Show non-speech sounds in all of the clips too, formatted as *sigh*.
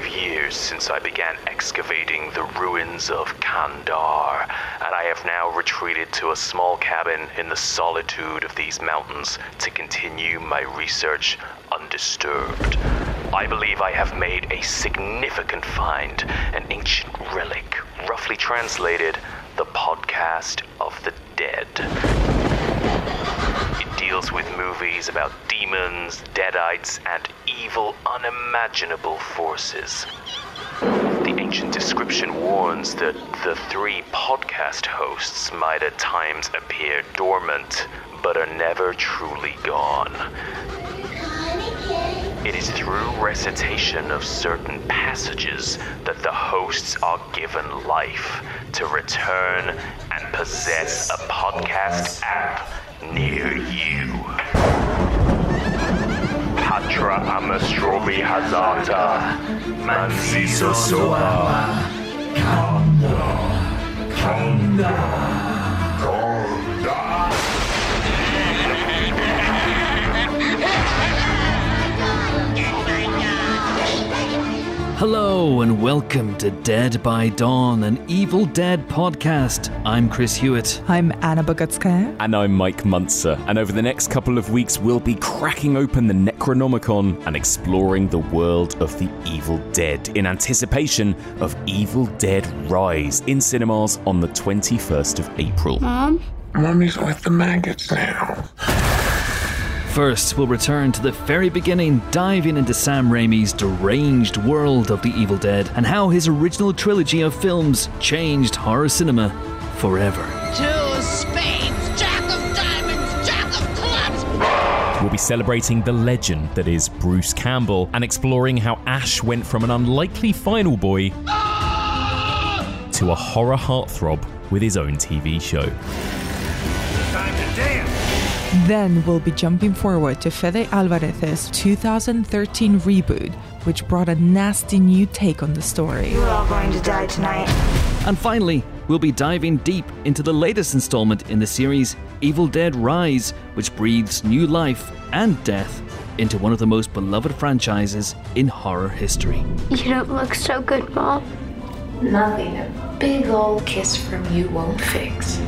of years since I began excavating the ruins of Kandar, and I have now retreated to a small cabin in the solitude of these mountains to continue my research undisturbed. I believe I have made a significant find, an ancient relic, roughly translated, the podcast of the dead. Deals with movies about demons, deadites, and evil, unimaginable forces. The ancient description warns that the three podcast hosts might at times appear dormant, but are never truly gone. It is through recitation of certain passages that the hosts are given life to return and possess a podcast app near you. Patra Amastrobi Hazata Manzizo Soa Hello and welcome to Dead by Dawn, an Evil Dead podcast. I'm Chris Hewitt. I'm Anna Bogutskaya. And I'm Mike Muncer. And over the next couple of weeks, we'll be cracking open the Necronomicon and exploring the world of the Evil Dead in anticipation of Evil Dead Rise in cinemas on the 21st of April. Mom? Mommy's with the maggots now. First, we'll return to the very beginning, diving into Sam Raimi's deranged world of the Evil Dead and how his original trilogy of films changed horror cinema forever. Two spades, jack of diamonds, jack of clubs. We'll be celebrating the legend that is Bruce Campbell and exploring how Ash went from an unlikely final boy to a horror heartthrob with his own TV show. Then we'll be jumping forward to Fede Alvarez's 2013 reboot, which brought a nasty new take on the story. We're all going to die tonight. And finally, we'll be diving deep into the latest installment in the series, Evil Dead Rise, which breathes new life and death into one of the most beloved franchises in horror history. You don't look so good, Mom. Nothing a big old kiss from you won't fix.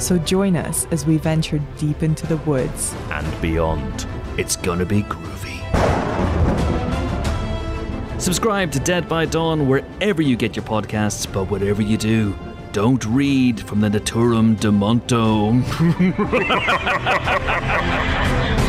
So join us as we venture deep into the woods. And beyond. It's gonna be groovy. Subscribe to Dead by Dawn wherever you get your podcasts, but whatever you do, don't read from the Naturom Demonto. *laughs*